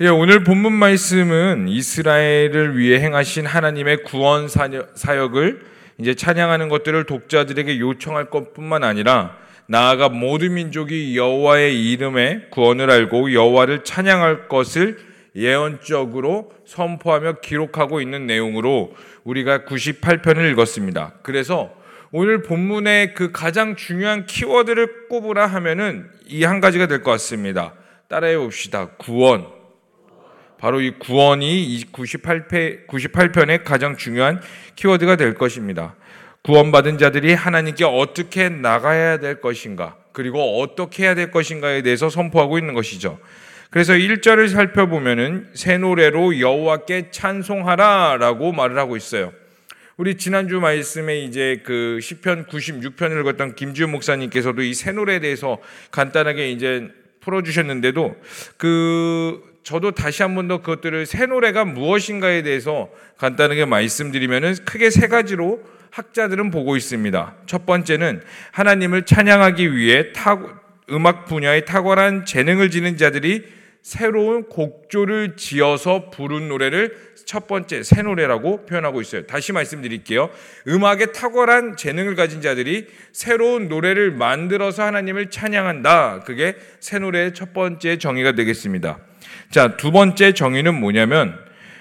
예, 오늘 본문 말씀은 이스라엘을 위해 행하신 하나님의 구원 사역을 이제 찬양하는 것들을 독자들에게 요청할 것뿐만 아니라 나아가 모든 민족이 여호와의 이름에 구원을 알고 여호와를 찬양할 것을 예언적으로 선포하며 기록하고 있는 내용으로 우리가 98편을 읽었습니다. 그래서 오늘 본문의 그 가장 중요한 키워드를 꼽으라 하면은 이 한 가지가 될 것 같습니다. 따라해 봅시다. 구원. 바로 이 구원이 이 98편, 98편의 가장 중요한 키워드가 될 것입니다. 구원받은 자들이 하나님께 어떻게 나가야 될 것인가, 그리고 어떻게 해야 될 것인가에 대해서 선포하고 있는 것이죠. 그래서 1절을 살펴보면은 새 노래로 여호와께 찬송하라라고 말을 하고 있어요. 우리 지난주 말씀에 이제 그 시편 96편을 읽었던 김지훈 목사님께서도 이 새 노래에 대해서 간단하게 이제 풀어 주셨는데도 그 저도 다시 한 번 더 그것들을 새 노래가 무엇인가에 대해서 간단하게 말씀드리면은 크게 세 가지로 학자들은 보고 있습니다. 첫 번째는 하나님을 찬양하기 위해 타, 음악 분야에 탁월한 재능을 지닌 자들이 새로운 곡조를 지어서 부른 노래를 첫 번째 새 노래라고 표현하고 있어요. 다시 말씀드릴게요. 음악에 탁월한 재능을 가진 자들이 새로운 노래를 만들어서 하나님을 찬양한다. 그게 새 노래의 첫 번째 정의가 되겠습니다. 자, 두 번째 정의는 뭐냐면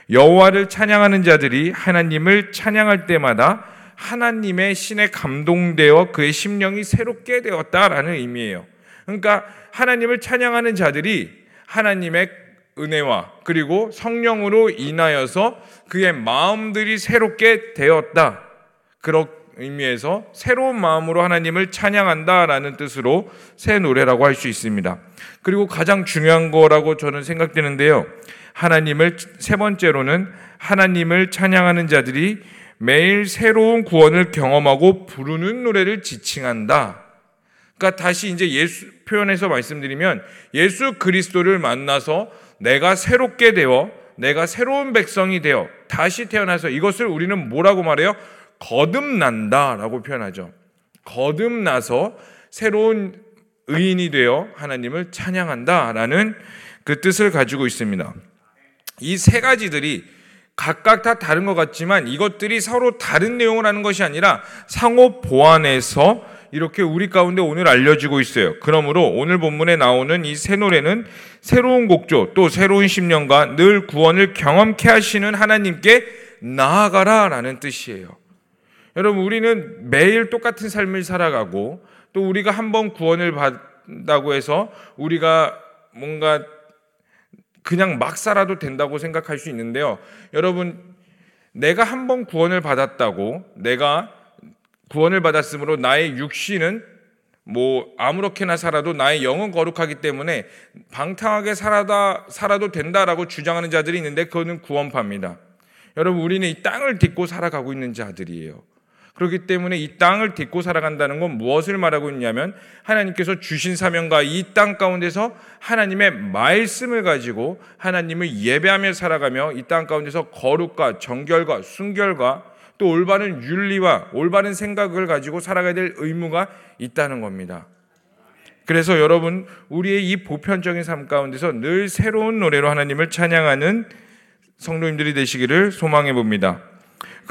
여호와를 찬양하는 자들이 하나님을 찬양할 때마다 하나님의 신에 감동되어 그의 심령이 새롭게 되었다라는 의미예요. 그러니까 하나님을 찬양하는 자들이 하나님의 은혜와 그리고 성령으로 인하여서 그의 마음들이 새롭게 되었다. 그런 의미에서 새로운 마음으로 하나님을 찬양한다라는 뜻으로 새 노래라고 할 수 있습니다. 그리고 가장 중요한 거라고 저는 생각되는데요. 하나님을 세 번째로는 하나님을 찬양하는 자들이 매일 새로운 구원을 경험하고 부르는 노래를 지칭한다. 그러니까 다시 이제 예수 표현해서 말씀드리면 예수 그리스도를 만나서 내가 새롭게 되어 내가 새로운 백성이 되어 다시 태어나서 이것을 우리는 뭐라고 말해요? 거듭난다라고 표현하죠. 거듭나서 새로운 의인이 되어 하나님을 찬양한다라는 그 뜻을 가지고 있습니다. 이 세 가지들이 각각 다 다른 것 같지만 이것들이 서로 다른 내용을 하는 것이 아니라 상호 보완해서 이렇게 우리 가운데 오늘 알려지고 있어요. 그러므로 오늘 본문에 나오는 이 새 노래는 새로운 곡조 또 새로운 심령과 늘 구원을 경험케 하시는 하나님께 나아가라라는 뜻이에요. 여러분 우리는 매일 똑같은 삶을 살아가고 또 우리가 한 번 구원을 받다고 해서 우리가 뭔가 그냥 막 살아도 된다고 생각할 수 있는데요. 여러분 내가 한 번 구원을 받았다고 내가 구원을 받았으므로 나의 육신은 뭐 아무렇게나 살아도 나의 영은 거룩하기 때문에 방탕하게 살아다 살아도 된다라고 주장하는 자들이 있는데 그거는 구원파입니다. 여러분 우리는 이 땅을 딛고 살아가고 있는 자들이에요. 그렇기 때문에 이 땅을 딛고 살아간다는 건 무엇을 말하고 있냐면 하나님께서 주신 사명과 이 땅 가운데서 하나님의 말씀을 가지고 하나님을 예배하며 살아가며 이 땅 가운데서 거룩과 정결과 순결과 또 올바른 윤리와 올바른 생각을 가지고 살아가야 될 의무가 있다는 겁니다. 그래서 여러분 우리의 이 보편적인 삶 가운데서 늘 새로운 노래로 하나님을 찬양하는 성도님들이 되시기를 소망해 봅니다.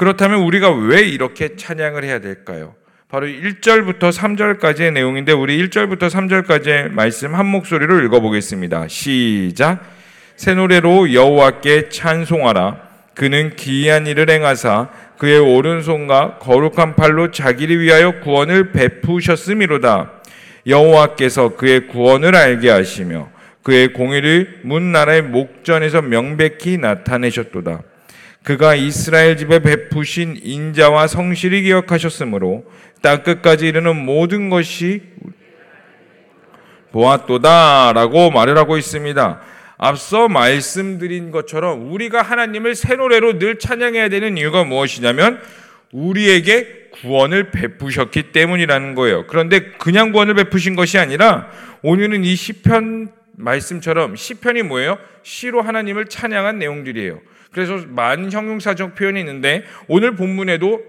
그렇다면 우리가 왜 이렇게 찬양을 해야 될까요? 바로 1절부터 3절까지의 내용인데 우리 1절부터 3절까지의 말씀 한 목소리로 읽어보겠습니다. 시작. 새 노래로 여호와께 찬송하라. 그는 기이한 일을 행하사 그의 오른손과 거룩한 팔로 자기를 위하여 구원을 베푸셨음이로다. 여호와께서 그의 구원을 알게 하시며 그의 공의를 문 나라의 목전에서 명백히 나타내셨도다. 그가 이스라엘 집에 베푸신 인자와 성실히 기억하셨으므로 땅 끝까지 이르는 모든 것이 보았도다라고 말을 하고 있습니다. 앞서 말씀드린 것처럼 우리가 하나님을 새 노래로 늘 찬양해야 되는 이유가 무엇이냐면 우리에게 구원을 베푸셨기 때문이라는 거예요. 그런데 그냥 구원을 베푸신 것이 아니라 오늘은 이 시편 말씀처럼 시편이 뭐예요? 시로 하나님을 찬양한 내용들이에요. 그래서 많은 형용사적 표현이 있는데 오늘 본문에도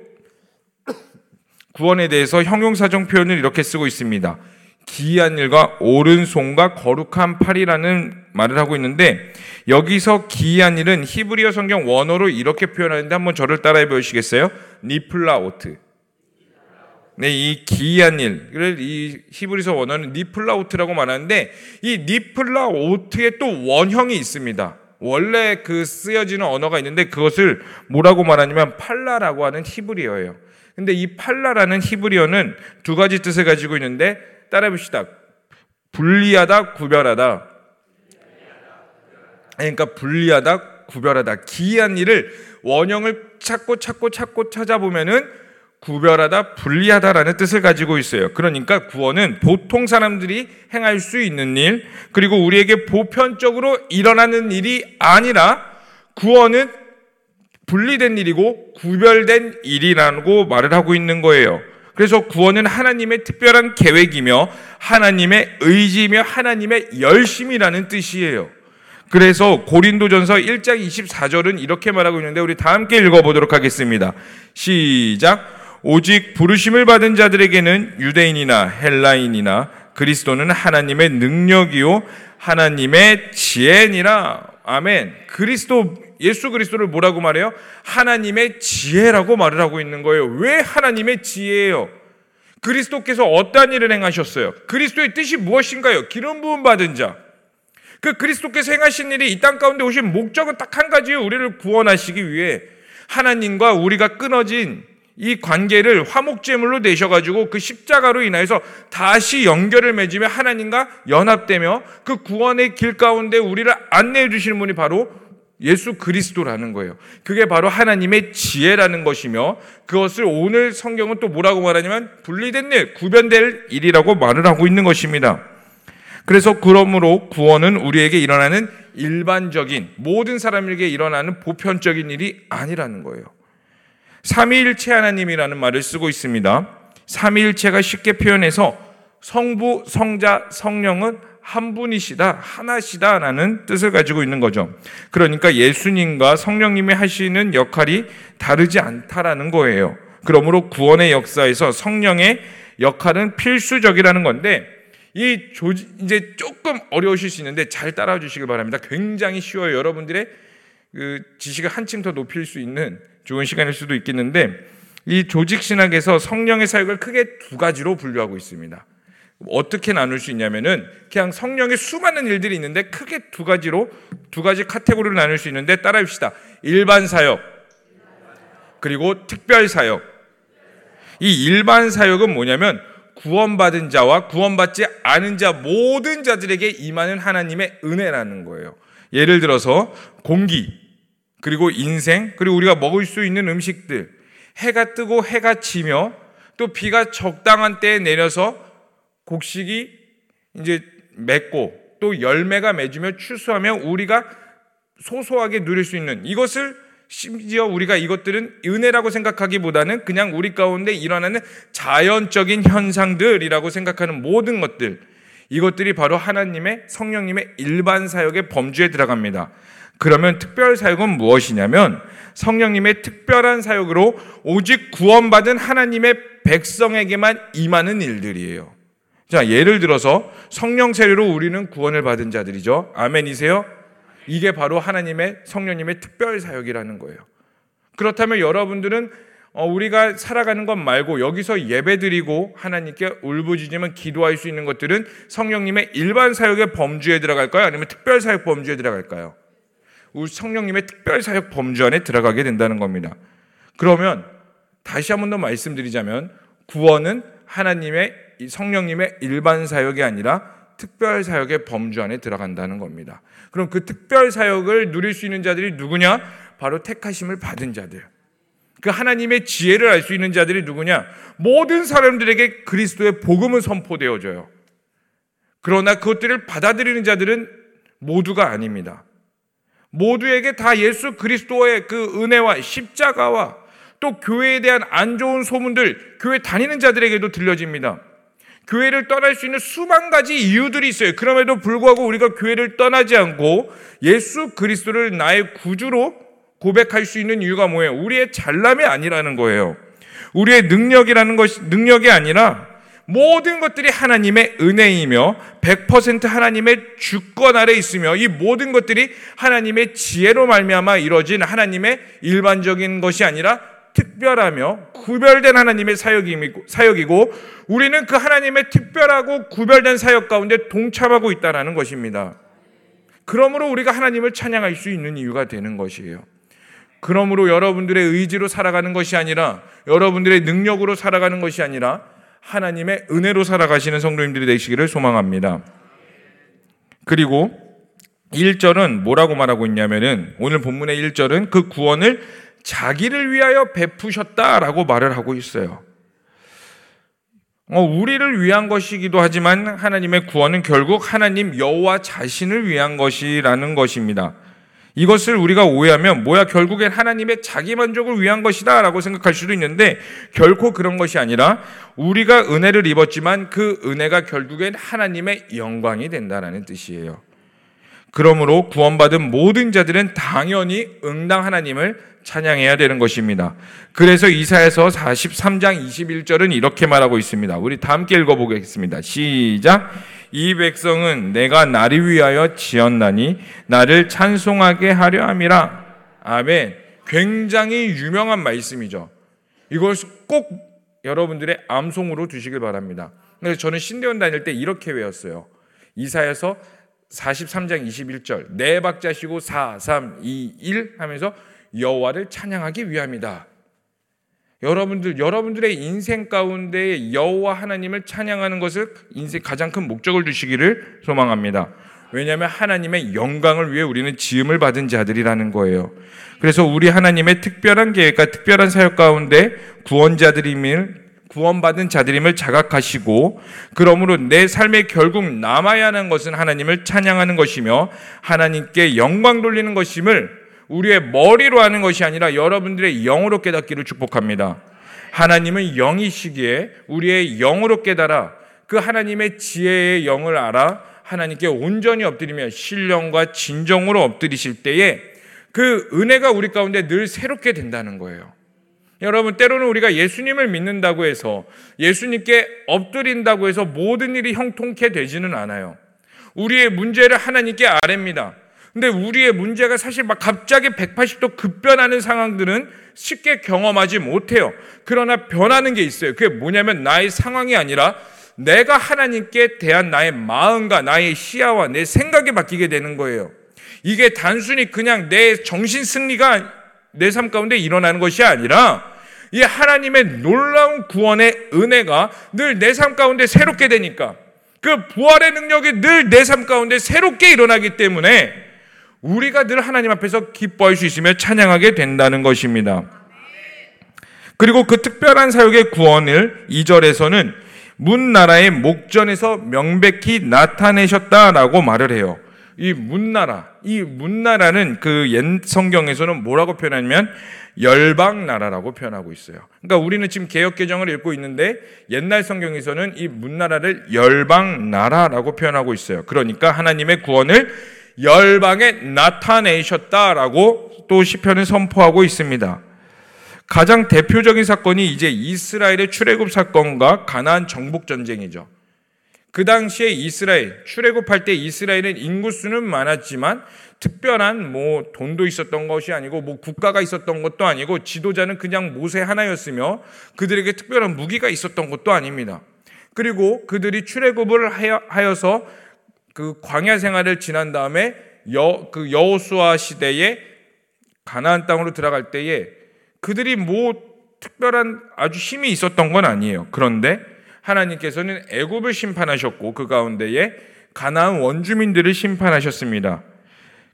구원에 대해서 형용사적 표현을 이렇게 쓰고 있습니다. 기이한 일과 오른손과 거룩한 팔이라는 말을 하고 있는데 여기서 기이한 일은 히브리어 성경 원어로 이렇게 표현하는데 한번 저를 따라해 보시겠어요? נפלאות. 네, 이 기이한 일을 이 히브리서 원어는 니플라오트라고 말하는데 이 니플라오트의 또 원형이 있습니다. 원래 그 쓰여지는 언어가 있는데 그것을 뭐라고 말하냐면 팔라라고 하는 히브리어예요. 근데 이 팔라라는 히브리어는 두 가지 뜻을 가지고 있는데 따라해 봅시다. 분리하다, 구별하다. 그러니까 분리하다, 구별하다. 기이한 일을 원형을 찾고 찾고 찾고 찾아보면은 구별하다, 분리하다라는 뜻을 가지고 있어요. 그러니까 구원은 보통 사람들이 행할 수 있는 일, 그리고 우리에게 보편적으로 일어나는 일이 아니라 구원은 분리된 일이고 구별된 일이라고 말을 하고 있는 거예요. 그래서 구원은 하나님의 특별한 계획이며 하나님의 의지이며 하나님의 열심이라는 뜻이에요. 그래서 고린도전서 1장 24절은 이렇게 말하고 있는데 우리 다 함께 읽어보도록 하겠습니다. 시작. 오직 부르심을 받은 자들에게는 유대인이나 헬라인이나 그리스도는 하나님의 능력이요 하나님의 지혜니라. 아멘. 그리스도 예수 그리스도를 뭐라고 말해요? 하나님의 지혜라고 말을 하고 있는 거예요. 왜 하나님의 지혜예요? 그리스도께서 어떠한 일을 행하셨어요? 그리스도의 뜻이 무엇인가요? 기름 부음 받은 자. 그 그리스도께서 행하신 일이 이 땅 가운데 오신 목적은 딱 한 가지예요. 우리를 구원하시기 위해 하나님과 우리가 끊어진 이 관계를 화목제물로 내셔가지고 그 십자가로 인하여서 다시 연결을 맺으며 하나님과 연합되며 그 구원의 길 가운데 우리를 안내해 주시는 분이 바로 예수 그리스도라는 거예요. 그게 바로 하나님의 지혜라는 것이며 그것을 오늘 성경은 또 뭐라고 말하냐면 분리된 일, 구별될 일이라고 말을 하고 있는 것입니다. 그래서 그러므로 구원은 우리에게 일어나는 일반적인 모든 사람에게 일어나는 보편적인 일이 아니라는 거예요. 삼위일체 하나님이라는 말을 쓰고 있습니다. 삼위일체가 쉽게 표현해서 성부, 성자, 성령은 한 분이시다, 하나시다 라는 뜻을 가지고 있는 거죠. 그러니까 예수님과 성령님이 하시는 역할이 다르지 않다라는 거예요. 그러므로 구원의 역사에서 성령의 역할은 필수적이라는 건데 이 조지, 이제 조금 어려우실 수 있는데 잘 따라와 주시길 바랍니다. 굉장히 쉬워요. 여러분들의 그 지식을 한층 더 높일 수 있는 좋은 시간일 수도 있겠는데 이 조직 신학에서 성령의 사역을 크게 두 가지로 분류하고 있습니다. 어떻게 나눌 수 있냐면은 그냥 성령의 수많은 일들이 있는데 크게 두 가지로 두 가지 카테고리로 나눌 수 있는데 따라합시다. 일반 사역 그리고 특별 사역. 이 일반 사역은 뭐냐면 구원받은 자와 구원받지 않은 자 모든 자들에게 임하는 하나님의 은혜라는 거예요. 예를 들어서 공기 그리고 인생 그리고 우리가 먹을 수 있는 음식들 해가 뜨고 해가 지며 또 비가 적당한 때에 내려서 곡식이 이제 맺고 또 열매가 맺으며 추수하며 우리가 소소하게 누릴 수 있는 이것을 심지어 우리가 이것들은 은혜라고 생각하기보다는 그냥 우리 가운데 일어나는 자연적인 현상들이라고 생각하는 모든 것들 이것들이 바로 하나님의 성령님의 일반 사역의 범주에 들어갑니다. 그러면 특별 사역은 무엇이냐면 성령님의 특별한 사역으로 오직 구원받은 하나님의 백성에게만 임하는 일들이에요. 자, 예를 들어서 성령 세례로 우리는 구원을 받은 자들이죠. 아멘이세요? 이게 바로 하나님의 성령님의 특별 사역이라는 거예요. 그렇다면 여러분들은 어, 우리가 살아가는 것 말고 여기서 예배드리고 하나님께 울부짖으면 기도할 수 있는 것들은 성령님의 일반 사역의 범주에 들어갈까요? 아니면 특별 사역 범주에 들어갈까요? 우리 성령님의 특별 사역 범주 안에 들어가게 된다는 겁니다. 그러면 다시 한 번 더 말씀드리자면 구원은 하나님의 성령님의 일반 사역이 아니라 특별 사역의 범주 안에 들어간다는 겁니다. 그럼 그 특별 사역을 누릴 수 있는 자들이 누구냐? 바로 택하심을 받은 자들. 그 하나님의 지혜를 알 수 있는 자들이 누구냐? 모든 사람들에게 그리스도의 복음은 선포되어져요. 그러나 그것들을 받아들이는 자들은 모두가 아닙니다. 모두에게 다 예수 그리스도의 그 은혜와 십자가와 또 교회에 대한 안 좋은 소문들 교회 다니는 자들에게도 들려집니다. 교회를 떠날 수 있는 수만 가지 이유들이 있어요. 그럼에도 불구하고 우리가 교회를 떠나지 않고 예수 그리스도를 나의 구주로 고백할 수 있는 이유가 뭐예요? 우리의 잘남이 아니라는 거예요. 우리의 능력이라는 것이 능력이 아니라 모든 것들이 하나님의 은혜이며 100% 하나님의 주권 아래 있으며 이 모든 것들이 하나님의 지혜로 말미암아 이루어진 하나님의 일반적인 것이 아니라 특별하며 구별된 하나님의 사역이고 우리는 그 하나님의 특별하고 구별된 사역 가운데 동참하고 있다라는 것입니다. 그러므로 우리가 하나님을 찬양할 수 있는 이유가 되는 것이에요. 그러므로 여러분들의 의지로 살아가는 것이 아니라 여러분들의 능력으로 살아가는 것이 아니라 하나님의 은혜로 살아가시는 성도님들이 되시기를 소망합니다. 그리고 1절은 뭐라고 말하고 있냐면은 오늘 본문의 1절은 그 구원을 자기를 위하여 베푸셨다라고 말을 하고 있어요. 어, 우리를 위한 것이기도 하지만 하나님의 구원은 결국 하나님 여호와 자신을 위한 것이라는 것입니다. 이것을 우리가 오해하면 뭐야 결국엔 하나님의 자기 만족을 위한 것이다라고 생각할 수도 있는데 결코 그런 것이 아니라 우리가 은혜를 입었지만 그 은혜가 결국엔 하나님의 영광이 된다라는 뜻이에요. 그러므로 구원받은 모든 자들은 당연히 응당 하나님을 찬양해야 되는 것입니다. 그래서 이사에서 43장 21절은 이렇게 말하고 있습니다. 우리 다 함께 읽어보겠습니다. 시작. 이 백성은 내가 나를 위하여 지었나니 나를 찬송하게 하려 함이라. 아멘. 굉장히 유명한 말씀이죠. 이걸 꼭 여러분들의 암송으로 두시길 바랍니다. 그래서 저는 신대원 다닐 때 이렇게 외웠어요. 이사에서 43장 21절 네 박자 쉬고 4, 3, 2, 1 하면서 여호와를 찬양하기 위함이다. 여러분들 여러분들의 인생 가운데 여호와 하나님을 찬양하는 것을 인생 가장 큰 목적을 두시기를 소망합니다. 왜냐하면 하나님의 영광을 위해 우리는 지음을 받은 자들이라는 거예요. 그래서 우리 하나님의 특별한 계획과 특별한 사역 가운데 구원자들임을 구원받은 자들임을 자각하시고 그러므로 내 삶의 결국 남아야 하는 것은 하나님을 찬양하는 것이며 하나님께 영광 돌리는 것임을 우리의 머리로 하는 것이 아니라 여러분들의 영으로 깨닫기를 축복합니다. 하나님은 영이시기에 우리의 영으로 깨달아 그 하나님의 지혜의 영을 알아 하나님께 온전히 엎드리며 신령과 진정으로 엎드리실 때에 그 은혜가 우리 가운데 늘 새롭게 된다는 거예요. 여러분, 때로는 우리가 예수님을 믿는다고 해서 예수님께 엎드린다고 해서 모든 일이 형통케 되지는 않아요. 우리의 문제를 하나님께 아랩니다. 근데 우리의 문제가 사실 막 갑자기 180도 급변하는 상황들은 쉽게 경험하지 못해요. 그러나 변하는 게 있어요. 그게 뭐냐면 나의 상황이 아니라 내가 하나님께 대한 나의 마음과 나의 시야와 내 생각에 맡기게 되는 거예요. 이게 단순히 그냥 내 정신 승리가 내 삶 가운데 일어나는 것이 아니라 이 하나님의 놀라운 구원의 은혜가 늘 내 삶 가운데 새롭게 되니까 그 부활의 능력이 늘 내 삶 가운데 새롭게 일어나기 때문에 우리가 늘 하나님 앞에서 기뻐할 수 있으며 찬양하게 된다는 것입니다. 그리고 그 특별한 사역의 구원을 2절에서는 문 나라의 목전에서 명백히 나타내셨다라고 말을 해요. 이 문나라, 이 문나라는 그 옛 성경에서는 뭐라고 표현하냐면 열방 나라라고 표현하고 있어요. 그러니까 우리는 지금 개혁 개정을 읽고 있는데 옛날 성경에서는 이 문나라를 열방 나라라고 표현하고 있어요. 그러니까 하나님의 구원을 열방에 나타내셨다라고 또 시편은 선포하고 있습니다. 가장 대표적인 사건이 이제 이스라엘의 출애굽 사건과 가나안 정복 전쟁이죠. 그 당시에 이스라엘 출애굽할 때 이스라엘은 인구수는 많았지만 특별한 뭐 돈도 있었던 것이 아니고 뭐 국가가 있었던 것도 아니고 지도자는 그냥 모세 하나였으며 그들에게 특별한 무기가 있었던 것도 아닙니다. 그리고 그들이 출애굽을 하여서 그 광야 생활을 지난 다음에 여 그 여호수아 시대에 가나안 땅으로 들어갈 때에 그들이 뭐 특별한 아주 힘이 있었던 건 아니에요. 그런데 하나님께서는 애굽을 심판하셨고 그 가운데에 가나안 원주민들을 심판하셨습니다.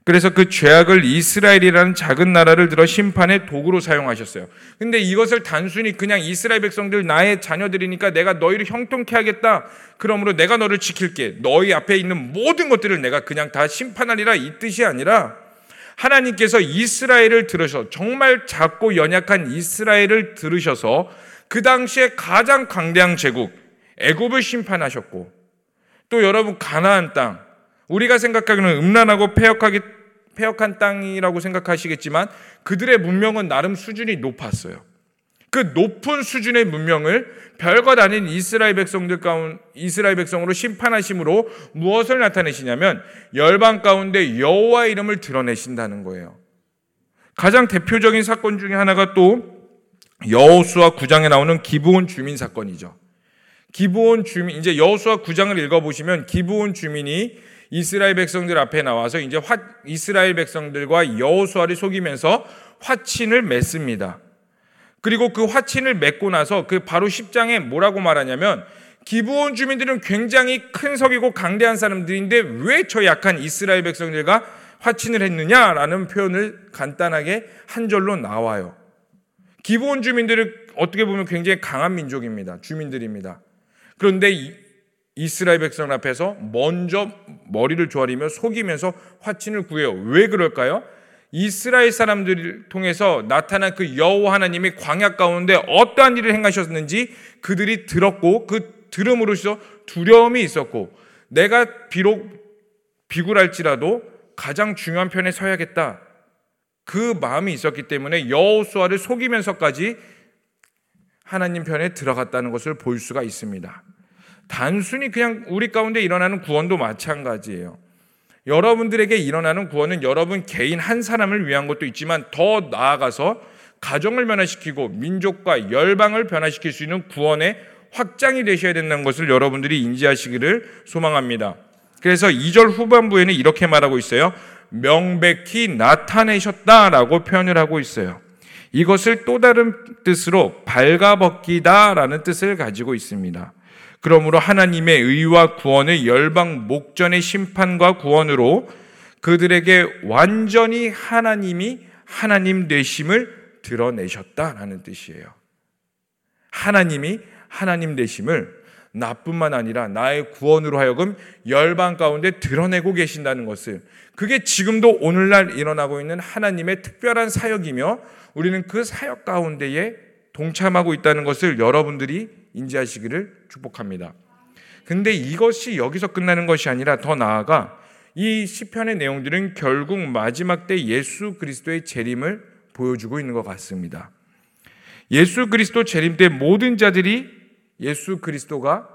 그래서 그 죄악을 이스라엘이라는 작은 나라를 들어 심판의 도구로 사용하셨어요. 근데 이것을 단순히 그냥 이스라엘 백성들 나의 자녀들이니까 내가 너희를 형통케 하겠다. 그러므로 내가 너를 지킬게. 너희 앞에 있는 모든 것들을 내가 그냥 다 심판하리라 이 뜻이 아니라 하나님께서 이스라엘을 들으셔 정말 작고 연약한 이스라엘을 들으셔서 그 당시에 가장 강대한 제국 애굽을 심판하셨고 또 여러분 가나안 땅 우리가 생각하기는 음란하고 폐역하기 폐역한 땅이라고 생각하시겠지만 그들의 문명은 나름 수준이 높았어요. 그 높은 수준의 문명을 별것 아닌 이스라엘 백성들 가운 이스라엘 백성으로 심판하심으로 무엇을 나타내시냐면 열방 가운데 여호와의 이름을 드러내신다는 거예요. 가장 대표적인 사건 중에 하나가 또 여호수아 9장에 나오는 기브온 주민 사건이죠. 기브온 주민 이제 여호수아 9장을 읽어 보시면 기브온 주민이 이스라엘 백성들 앞에 나와서 이제 화, 이스라엘 백성들과 여호수아를 속이면서 화친을 맺습니다. 그리고 그 화친을 맺고 나서 그 바로 10장에 뭐라고 말하냐면 기브온 주민들은 굉장히 큰 석이고 강대한 사람들인데 왜 저 약한 이스라엘 백성들과 화친을 했느냐라는 표현을 간단하게 한 절로 나와요. 기브온 주민들은 어떻게 보면 굉장히 강한 민족입니다. 주민들입니다. 그런데 이스라엘 백성 앞에서 먼저 머리를 조아리며 속이면서 화친을 구해요. 왜 그럴까요? 이스라엘 사람들을 통해서 나타난 그 여호와 하나님이 광야 가운데 어떠한 일을 행하셨는지 그들이 들었고 그 들음으로써 두려움이 있었고 내가 비록 비굴할지라도 가장 중요한 편에 서야겠다. 그 마음이 있었기 때문에 여호수아를 속이면서까지 하나님 편에 들어갔다는 것을 볼 수가 있습니다. 단순히 그냥 우리 가운데 일어나는 구원도 마찬가지예요. 여러분들에게 일어나는 구원은 여러분 개인 한 사람을 위한 것도 있지만 더 나아가서 가정을 변화시키고 민족과 열방을 변화시킬 수 있는 구원의 확장이 되셔야 된다는 것을 여러분들이 인지하시기를 소망합니다. 그래서 2절 후반부에는 이렇게 말하고 있어요. 명백히 나타내셨다라고 표현을 하고 있어요. 이것을 또 다른 뜻으로 발가벗기다라는 뜻을 가지고 있습니다. 그러므로 하나님의 의와 구원의 열방 목전의 심판과 구원으로 그들에게 완전히 하나님이 하나님 되심을 드러내셨다라는 뜻이에요. 하나님이 하나님 되심을 나뿐만 아니라 나의 구원으로 하여금 열방 가운데 드러내고 계신다는 것을 그게 지금도 오늘날 일어나고 있는 하나님의 특별한 사역이며 우리는 그 사역 가운데에 동참하고 있다는 것을 여러분들이 인지하시기를 축복합니다. 근데 이것이 여기서 끝나는 것이 아니라 더 나아가 이 시편의 내용들은 결국 마지막 때 예수 그리스도의 재림을 보여주고 있는 것 같습니다. 예수 그리스도 재림 때 모든 자들이 예수 그리스도가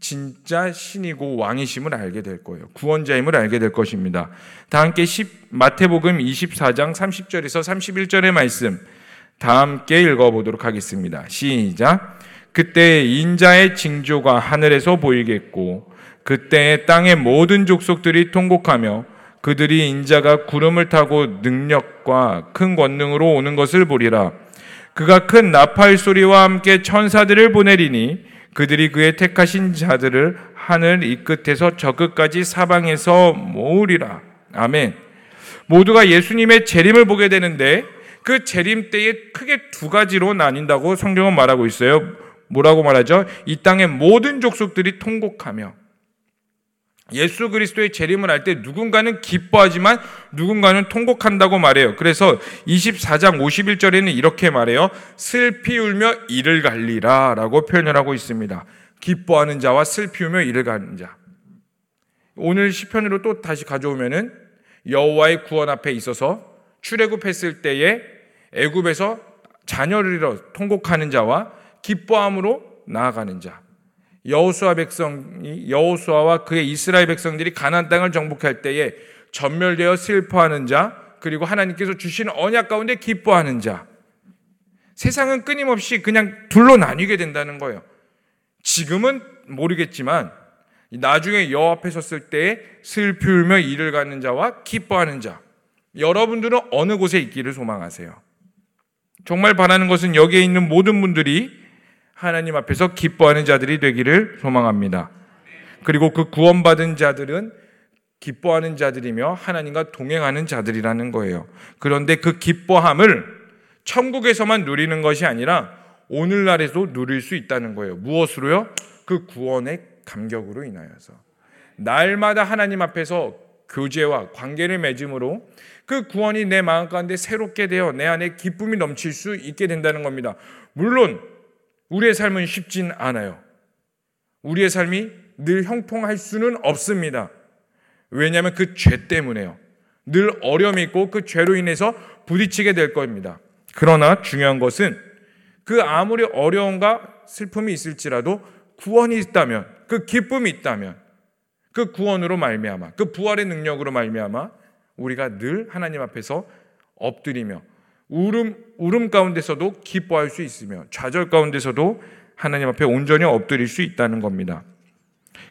진짜 신이고 왕이심을 알게 될 거예요. 구원자임을 알게 될 것입니다. 다 함께 10, 마태복음 24장 30절에서 31절의 말씀 다 함께 읽어보도록 하겠습니다. 시작. 그때 인자의 징조가 하늘에서 보이겠고 그때 땅의 모든 족속들이 통곡하며 그들이 인자가 구름을 타고 능력과 큰 권능으로 오는 것을 보리라. 그가 큰 나팔 소리와 함께 천사들을 보내리니 그들이 그의 택하신 자들을 하늘 이 끝에서 저 끝까지 사방에서 모으리라. 아멘. 모두가 예수님의 재림을 보게 되는데 그 재림 때에 크게 두 가지로 나뉜다고 성경은 말하고 있어요. 뭐라고 말하죠? 이 땅의 모든 족속들이 통곡하며 예수 그리스도의 재림을 할 때 누군가는 기뻐하지만 누군가는 통곡한다고 말해요. 그래서 24장 51절에는 이렇게 말해요. 슬피 울며 이를 갈리라 라고 표현을 하고 있습니다. 기뻐하는 자와 슬피 울며 이를 가는 자. 오늘 시편으로 또 다시 가져오면은 여호와의 구원 앞에 있어서 출애굽했을 때에 애굽에서 자녀를 잃어 통곡하는 자와 기뻐함으로 나아가는 자. 여호수아 백성이 여호수아와 그의 이스라엘 백성들이 가나안 땅을 정복할 때에 전멸되어 슬퍼하는 자, 그리고 하나님께서 주신 언약 가운데 기뻐하는 자. 세상은 끊임없이 그냥 둘로 나뉘게 된다는 거예요. 지금은 모르겠지만 나중에 여호 앞에 섰을 때에 슬피 울며 이를 가는 자와 기뻐하는 자. 여러분들은 어느 곳에 있기를 소망하세요? 정말 바라는 것은 여기에 있는 모든 분들이 하나님 앞에서 기뻐하는 자들이 되기를 소망합니다. 그리고 그 구원받은 자들은 기뻐하는 자들이며 하나님과 동행하는 자들이라는 거예요. 그런데 그 기뻐함을 천국에서만 누리는 것이 아니라 오늘날에도 누릴 수 있다는 거예요. 무엇으로요? 그 구원의 감격으로 인하여서. 날마다 하나님 앞에서 교제와 관계를 맺음으로 그 구원이 내 마음 가운데 새롭게 되어 내 안에 기쁨이 넘칠 수 있게 된다는 겁니다. 물론 우리의 삶은 쉽진 않아요. 우리의 삶이 늘 형통할 수는 없습니다. 왜냐하면 그 죄 때문에요. 늘 어려움이 있고 그 죄로 인해서 부딪히게 될 겁니다. 그러나 중요한 것은 그 아무리 어려움과 슬픔이 있을지라도 구원이 있다면 그 기쁨이 있다면 그 구원으로 말미암아 그 부활의 능력으로 말미암아 우리가 늘 하나님 앞에서 엎드리며 울음 울음 가운데서도 기뻐할 수 있으며 좌절 가운데서도 하나님 앞에 온전히 엎드릴 수 있다는 겁니다.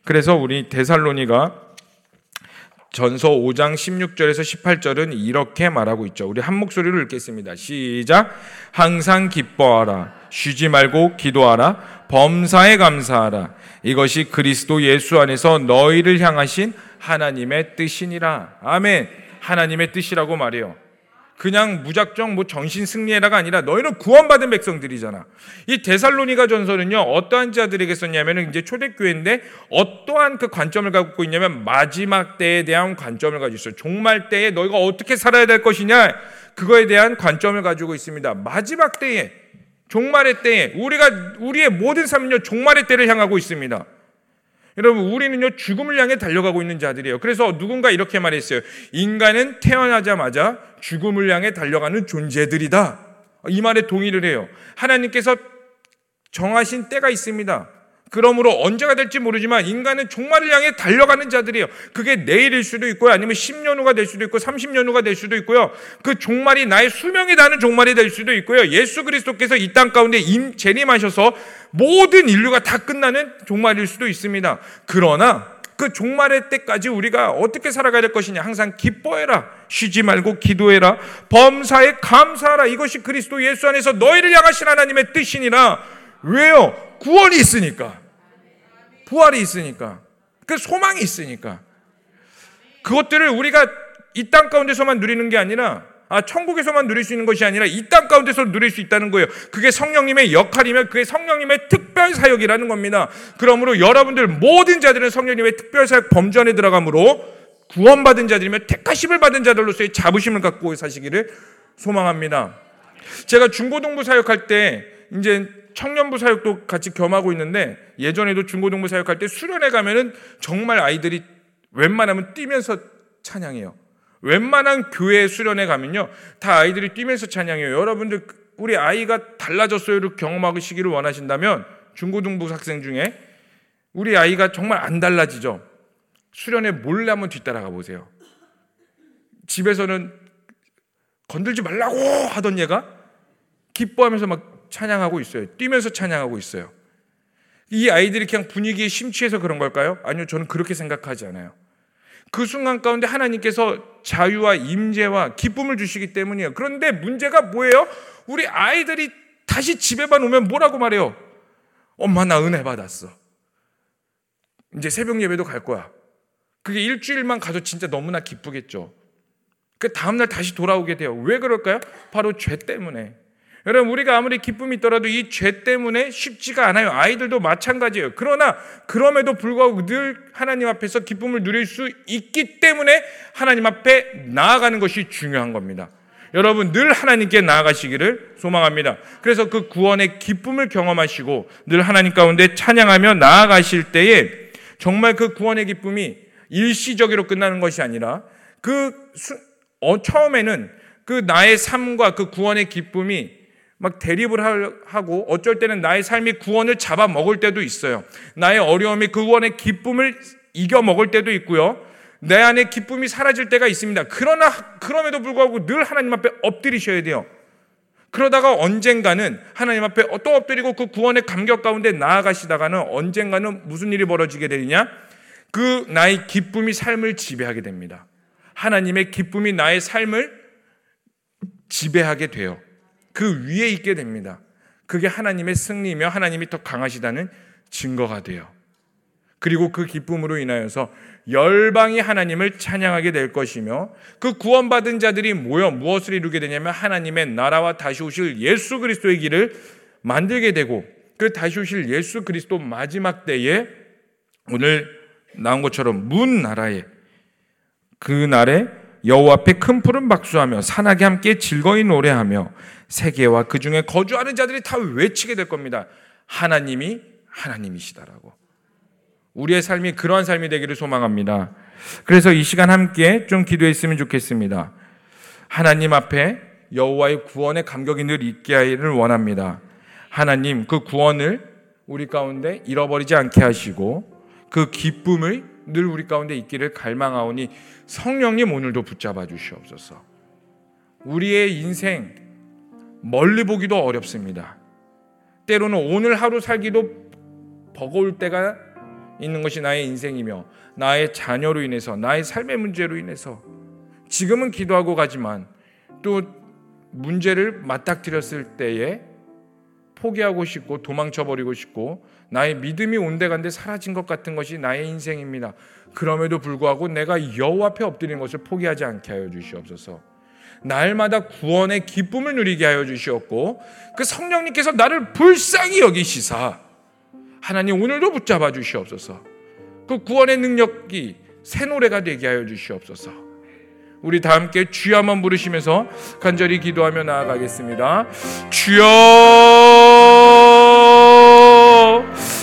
그래서 우리 데살로니가 전서 5장 16절에서 18절은 이렇게 말하고 있죠. 우리 한 목소리로 읽겠습니다. 시작. 항상 기뻐하라. 쉬지 말고 기도하라. 범사에 감사하라. 이것이 그리스도 예수 안에서 너희를 향하신 하나님의 뜻이니라. 아멘. 하나님의 뜻이라고 말해요. 그냥 무작정 뭐 정신 승리해라가 아니라 너희는 구원받은 백성들이잖아. 이 데살로니가 전서는요 어떠한 자들에게 썼냐면은 이제 초대교회인데 어떠한 그 관점을 갖고 있냐면 마지막 때에 대한 관점을 가지고 있어요. 종말 때에 너희가 어떻게 살아야 될 것이냐 그거에 대한 관점을 가지고 있습니다. 마지막 때에 종말의 때에 우리가 우리의 모든 삶은요 종말의 때를 향하고 있습니다. 여러분, 우리는요, 죽음을 향해 달려가고 있는 자들이에요. 그래서 누군가 이렇게 말했어요. 인간은 태어나자마자 죽음을 향해 달려가는 존재들이다. 이 말에 동의를 해요. 하나님께서 정하신 때가 있습니다. 그러므로 언제가 될지 모르지만 인간은 종말을 향해 달려가는 자들이에요. 그게 내일일 수도 있고요. 아니면 10년 후가 될 수도 있고 30년 후가 될 수도 있고요. 그 종말이 나의 수명이 다는 종말이 될 수도 있고요. 예수 그리스도께서 이 땅 가운데 임, 재림하셔서 모든 인류가 다 끝나는 종말일 수도 있습니다. 그러나 그 종말의 때까지 우리가 어떻게 살아가야 될 것이냐. 항상 기뻐해라. 쉬지 말고 기도해라. 범사에 감사하라. 이것이 그리스도 예수 안에서 너희를 향하신 하나님의 뜻이니라. 왜요? 구원이 있으니까. 부활이 있으니까. 그 소망이 있으니까. 그것들을 우리가 이 땅 가운데서만 누리는 게 아니라 아, 천국에서만 누릴 수 있는 것이 아니라 이 땅 가운데서 누릴 수 있다는 거예요. 그게 성령님의 역할이며 그게 성령님의 특별 사역이라는 겁니다. 그러므로 여러분들 모든 자들은 성령님의 특별 사역 범전에 들어가므로 구원받은 자들이며 택하심을 받은 자들로서의 자부심을 갖고 사시기를 소망합니다. 제가 중고등부 사역할 때 이제 청년부 사역도 같이 겸하고 있는데 예전에도 중고등부 사역할 때 수련회 가면은 정말 아이들이 웬만하면 뛰면서 찬양해요. 웬만한 교회 수련회 가면요. 다 아이들이 뛰면서 찬양해요. 여러분들 우리 아이가 달라졌어요를 경험하시기를 원하신다면 중고등부 학생 중에 우리 아이가 정말 안 달라지죠. 수련회 몰래 한번 뒤따라가 보세요. 집에서는 건들지 말라고 하던 얘가 기뻐하면서 막 찬양하고 있어요. 뛰면서 찬양하고 있어요. 이 아이들이 그냥 분위기에 심취해서 그런 걸까요? 아니요, 저는 그렇게 생각하지 않아요. 그 순간 가운데 하나님께서 자유와 임재와 기쁨을 주시기 때문이에요. 그런데 문제가 뭐예요? 우리 아이들이 다시 집에만 오면 뭐라고 말해요? 엄마 나 은혜 받았어. 이제 새벽 예배도 갈 거야. 그게 일주일만 가도 진짜 너무나 기쁘겠죠. 그 다음날 다시 돌아오게 돼요. 왜 그럴까요? 바로 죄 때문에. 여러분 우리가 아무리 기쁨이 있더라도 이 죄 때문에 쉽지가 않아요. 아이들도 마찬가지예요. 그러나 그럼에도 불구하고 늘 하나님 앞에서 기쁨을 누릴 수 있기 때문에 하나님 앞에 나아가는 것이 중요한 겁니다. 여러분 늘 하나님께 나아가시기를 소망합니다. 그래서 그 구원의 기쁨을 경험하시고 늘 하나님 가운데 찬양하며 나아가실 때에 정말 그 구원의 기쁨이 일시적으로 끝나는 것이 아니라 그 수, 어, 처음에는 그 나의 삶과 그 구원의 기쁨이 막 대립을 하고 어쩔 때는 나의 삶이 구원을 잡아 먹을 때도 있어요. 나의 어려움이 그 구원의 기쁨을 이겨 먹을 때도 있고요. 내 안에 기쁨이 사라질 때가 있습니다. 그러나 그럼에도 불구하고 늘 하나님 앞에 엎드리셔야 돼요. 그러다가 언젠가는 하나님 앞에 또 엎드리고 그 구원의 감격 가운데 나아가시다가는 언젠가는 무슨 일이 벌어지게 되느냐? 그 나의 기쁨이 삶을 지배하게 됩니다. 하나님의 기쁨이 나의 삶을 지배하게 돼요. 그 위에 있게 됩니다. 그게 하나님의 승리며 하나님이 더 강하시다는 증거가 돼요. 그리고 그 기쁨으로 인하여서 열방이 하나님을 찬양하게 될 것이며 그 구원받은 자들이 모여 무엇을 이루게 되냐면 하나님의 나라와 다시 오실 예수 그리스도의 길을 만들게 되고 그 다시 오실 예수 그리스도 마지막 때에 오늘 나온 것처럼 문 나라에 그 날에 여호와 앞에 큰 푸른 박수하며 산악에 함께 즐거이 노래하며 세계와 그 중에 거주하는 자들이 다 외치게 될 겁니다. 하나님이 하나님이시다라고. 우리의 삶이 그러한 삶이 되기를 소망합니다. 그래서 이 시간 함께 좀 기도했으면 좋겠습니다. 하나님 앞에 여호와의 구원의 감격이 늘 있게 하기를 원합니다. 하나님 그 구원을 우리 가운데 잃어버리지 않게 하시고 그 기쁨을 늘 우리 가운데 있기를 갈망하오니 성령님 오늘도 붙잡아 주시옵소서. 우리의 인생 멀리 보기도 어렵습니다. 때로는 오늘 하루 살기도 버거울 때가 있는 것이 나의 인생이며 나의 자녀로 인해서 나의 삶의 문제로 인해서 지금은 기도하고 가지만 또 문제를 맞닥뜨렸을 때에 포기하고 싶고 도망쳐 버리고 싶고 나의 믿음이 온데간데 사라진 것 같은 것이 나의 인생입니다. 그럼에도 불구하고 내가 여호와 앞에 엎드리는 것을 포기하지 않게 하여 주시옵소서. 날마다 구원의 기쁨을 누리게 하여 주시옵고 그 성령님께서 나를 불쌍히 여기시사 하나님 오늘도 붙잡아 주시옵소서. 그 구원의 능력이 새 노래가 되게 하여 주시옵소서. 우리 다 함께 주여 한번 부르시면서 간절히 기도하며 나아가겠습니다. 주여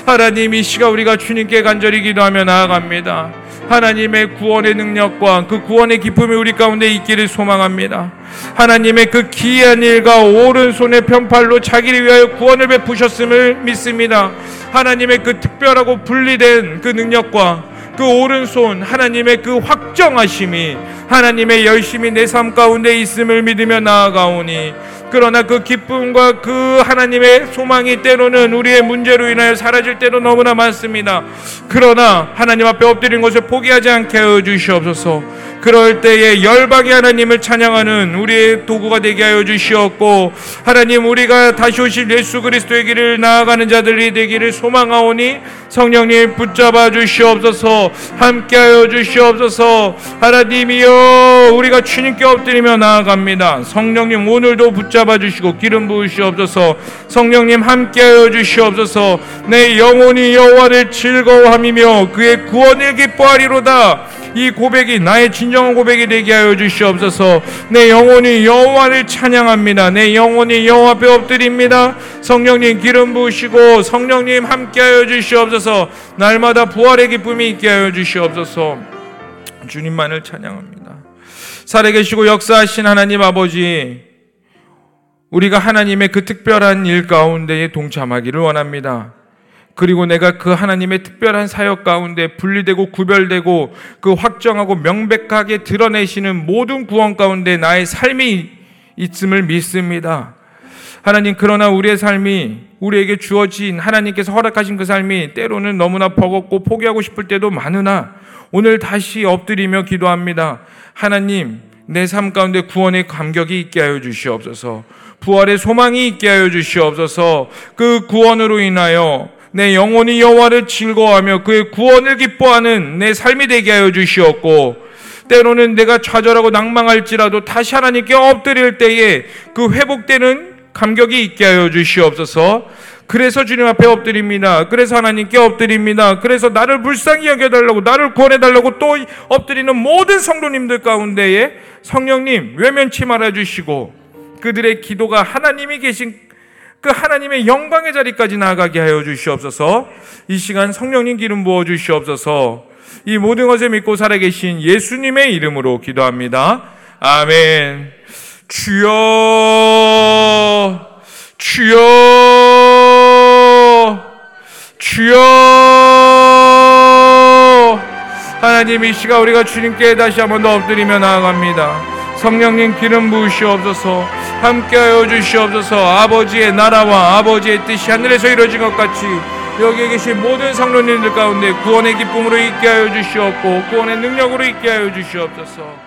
하나님 이 시간 우리가 주님께 간절히 기도하며 나아갑니다. 하나님의 구원의 능력과 그 구원의 기쁨이 우리 가운데 있기를 소망합니다. 하나님의 그 기이한 일과 오른손의 편팔로 자기를 위하여 구원을 베푸셨음을 믿습니다. 하나님의 그 특별하고 분리된 그 능력과 그 오른손 하나님의 그 확정하심이 하나님의 열심히 내삶 가운데 있음을 믿으며 나아가오니 그러나 그 기쁨과 그 하나님의 소망이 때로는 우리의 문제로 인하여 사라질 때도 너무나 많습니다. 그러나 하나님 앞에 엎드린 것을 포기하지 않게 해 주시옵소서. 그럴 때에 열방의 하나님을 찬양하는 우리의 도구가 되게 하여 주시옵고 하나님 우리가 다시 오실 예수 그리스도의 길을 나아가는 자들이 되기를 소망하오니 성령님 붙잡아 주시옵소서 함께하여 주시옵소서. 하나님이여 우리가 주님께 엎드리며 나아갑니다. 성령님 오늘도 붙잡아 주시고 기름 부으시옵소서. 성령님 함께하여 주시옵소서. 내 영혼이 여호와를 즐거워함이며 그의 구원을 기뻐하리로다. 이 고백이 나의 진정한 고백이 되게 하여 주시옵소서. 내 영혼이 여호와를 찬양합니다. 내 영혼이 여호와 앞에 엎드립니다. 성령님 기름 부으시고 성령님 함께 하여 주시옵소서. 날마다 부활의 기쁨이 있게 하여 주시옵소서. 주님만을 찬양합니다. 살아계시고 역사하신 하나님 아버지 우리가 하나님의 그 특별한 일 가운데에 동참하기를 원합니다. 그리고 내가 그 하나님의 특별한 사역 가운데 분리되고 구별되고 그 확정하고 명백하게 드러내시는 모든 구원 가운데 나의 삶이 있음을 믿습니다. 하나님, 그러나 우리의 삶이 우리에게 주어진 하나님께서 허락하신 그 삶이 때로는 너무나 버겁고 포기하고 싶을 때도 많으나 오늘 다시 엎드리며 기도합니다. 하나님, 내 삶 가운데 구원의 감격이 있게 하여 주시옵소서. 부활의 소망이 있게 하여 주시옵소서. 그 구원으로 인하여 내 영혼이 여호와를 즐거워하며 그의 구원을 기뻐하는 내 삶이 되게 하여 주시옵고 때로는 내가 좌절하고 낭망할지라도 다시 하나님께 엎드릴 때에 그 회복되는 감격이 있게 하여 주시옵소서. 그래서 주님 앞에 엎드립니다. 그래서 하나님께 엎드립니다. 그래서 나를 불쌍히 여겨달라고, 나를 구원해달라고 또 엎드리는 모든 성도님들 가운데에 성령님 외면치 말아주시고 그들의 기도가 하나님이 계신 그 하나님의 영광의 자리까지 나아가게 하여 주시옵소서. 이 시간 성령님 기름 부어 주시옵소서. 이 모든 것을 믿고 살아계신 예수님의 이름으로 기도합니다. 아멘. 주여, 주여, 주여. 하나님 이 시간 우리가 주님께 다시 한 번 더 엎드리며 나아갑니다. 성령님 기름 부으시옵소서 함께하여 주시옵소서. 아버지의 나라와 아버지의 뜻이 하늘에서 이루어진 것 같이 여기에 계신 모든 성도님들 가운데 구원의 기쁨으로 있게 하여 주시옵고 구원의 능력으로 있게 하여 주시옵소서